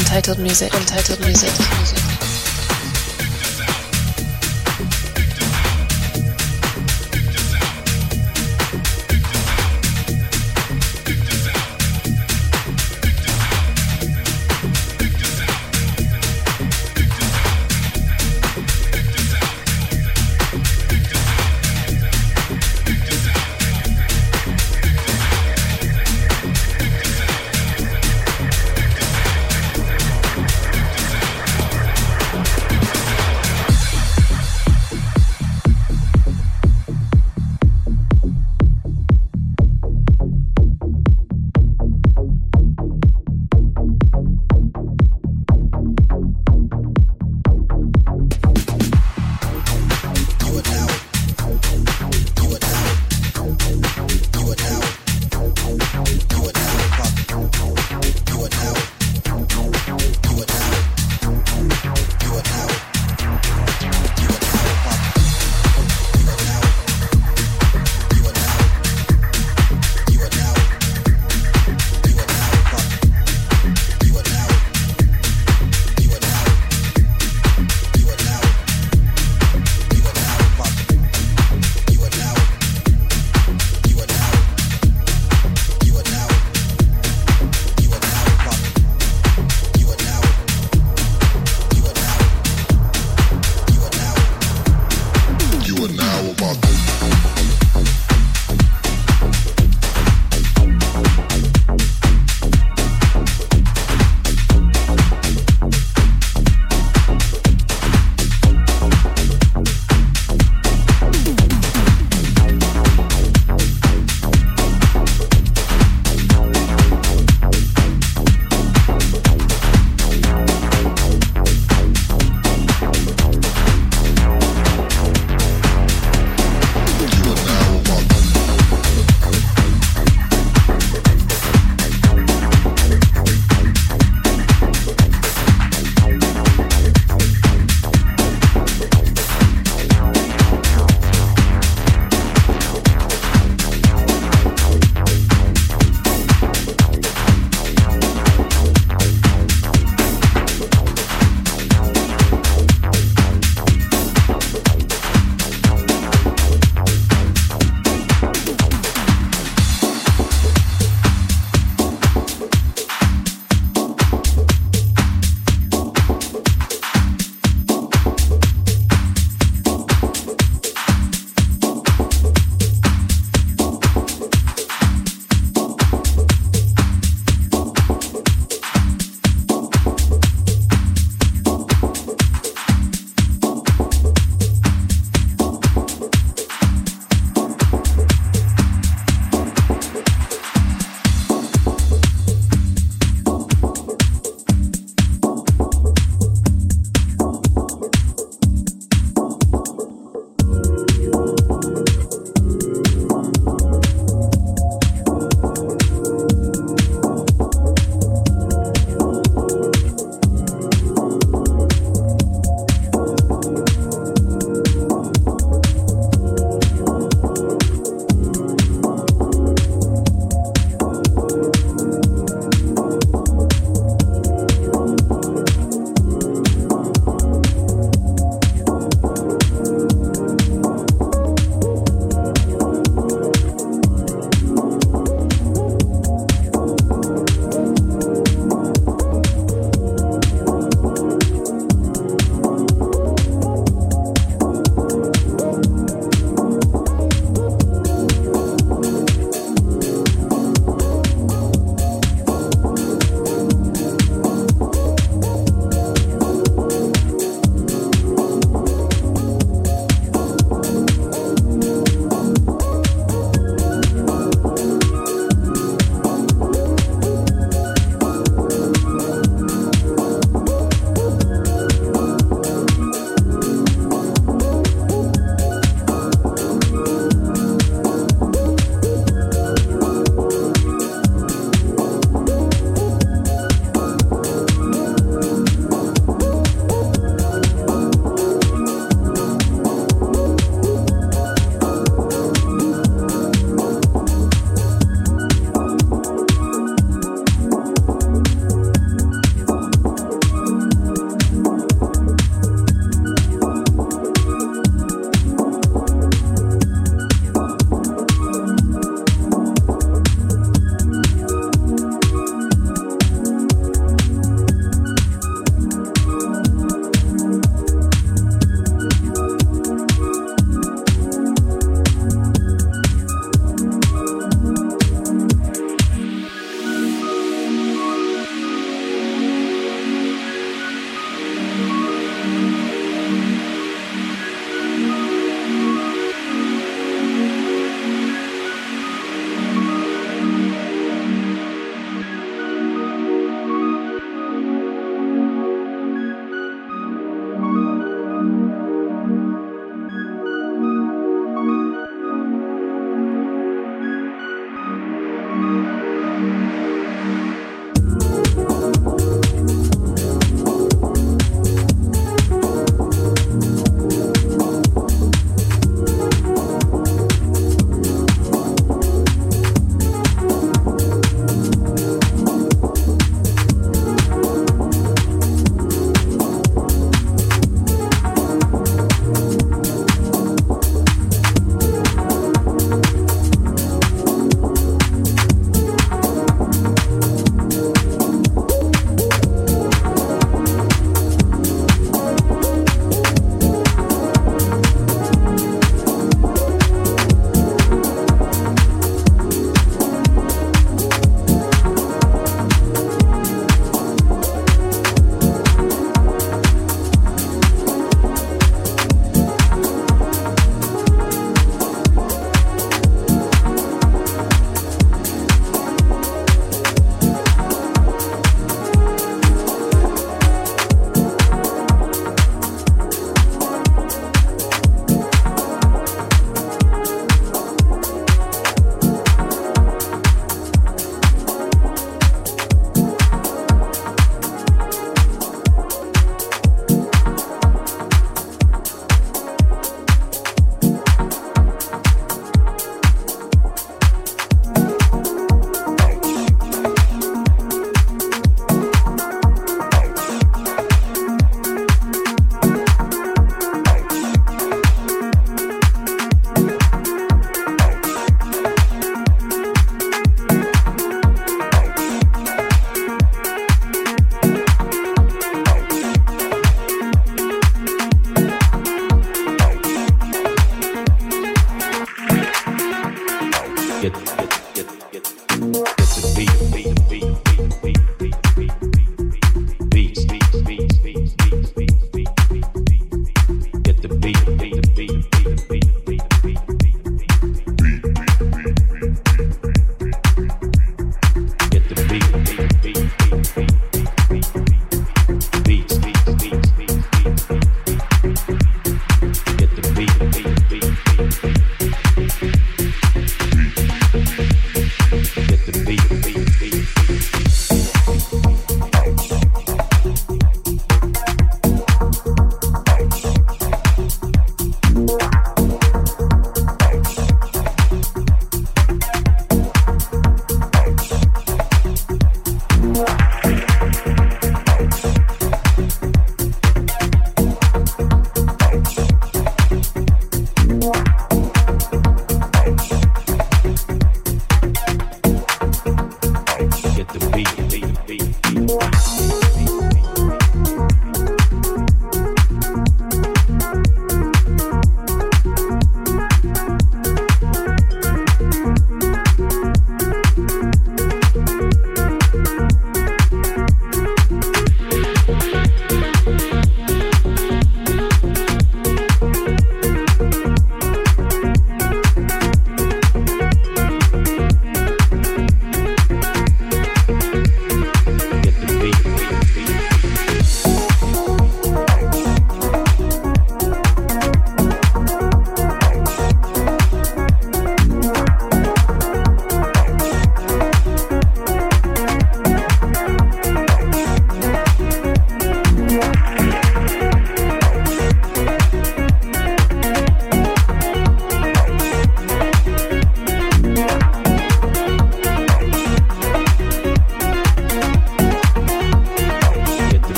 Untitled Music, Untitled Music. Untitled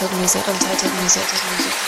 Music, Untitled Music, Untitled Music.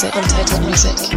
music, untitled music.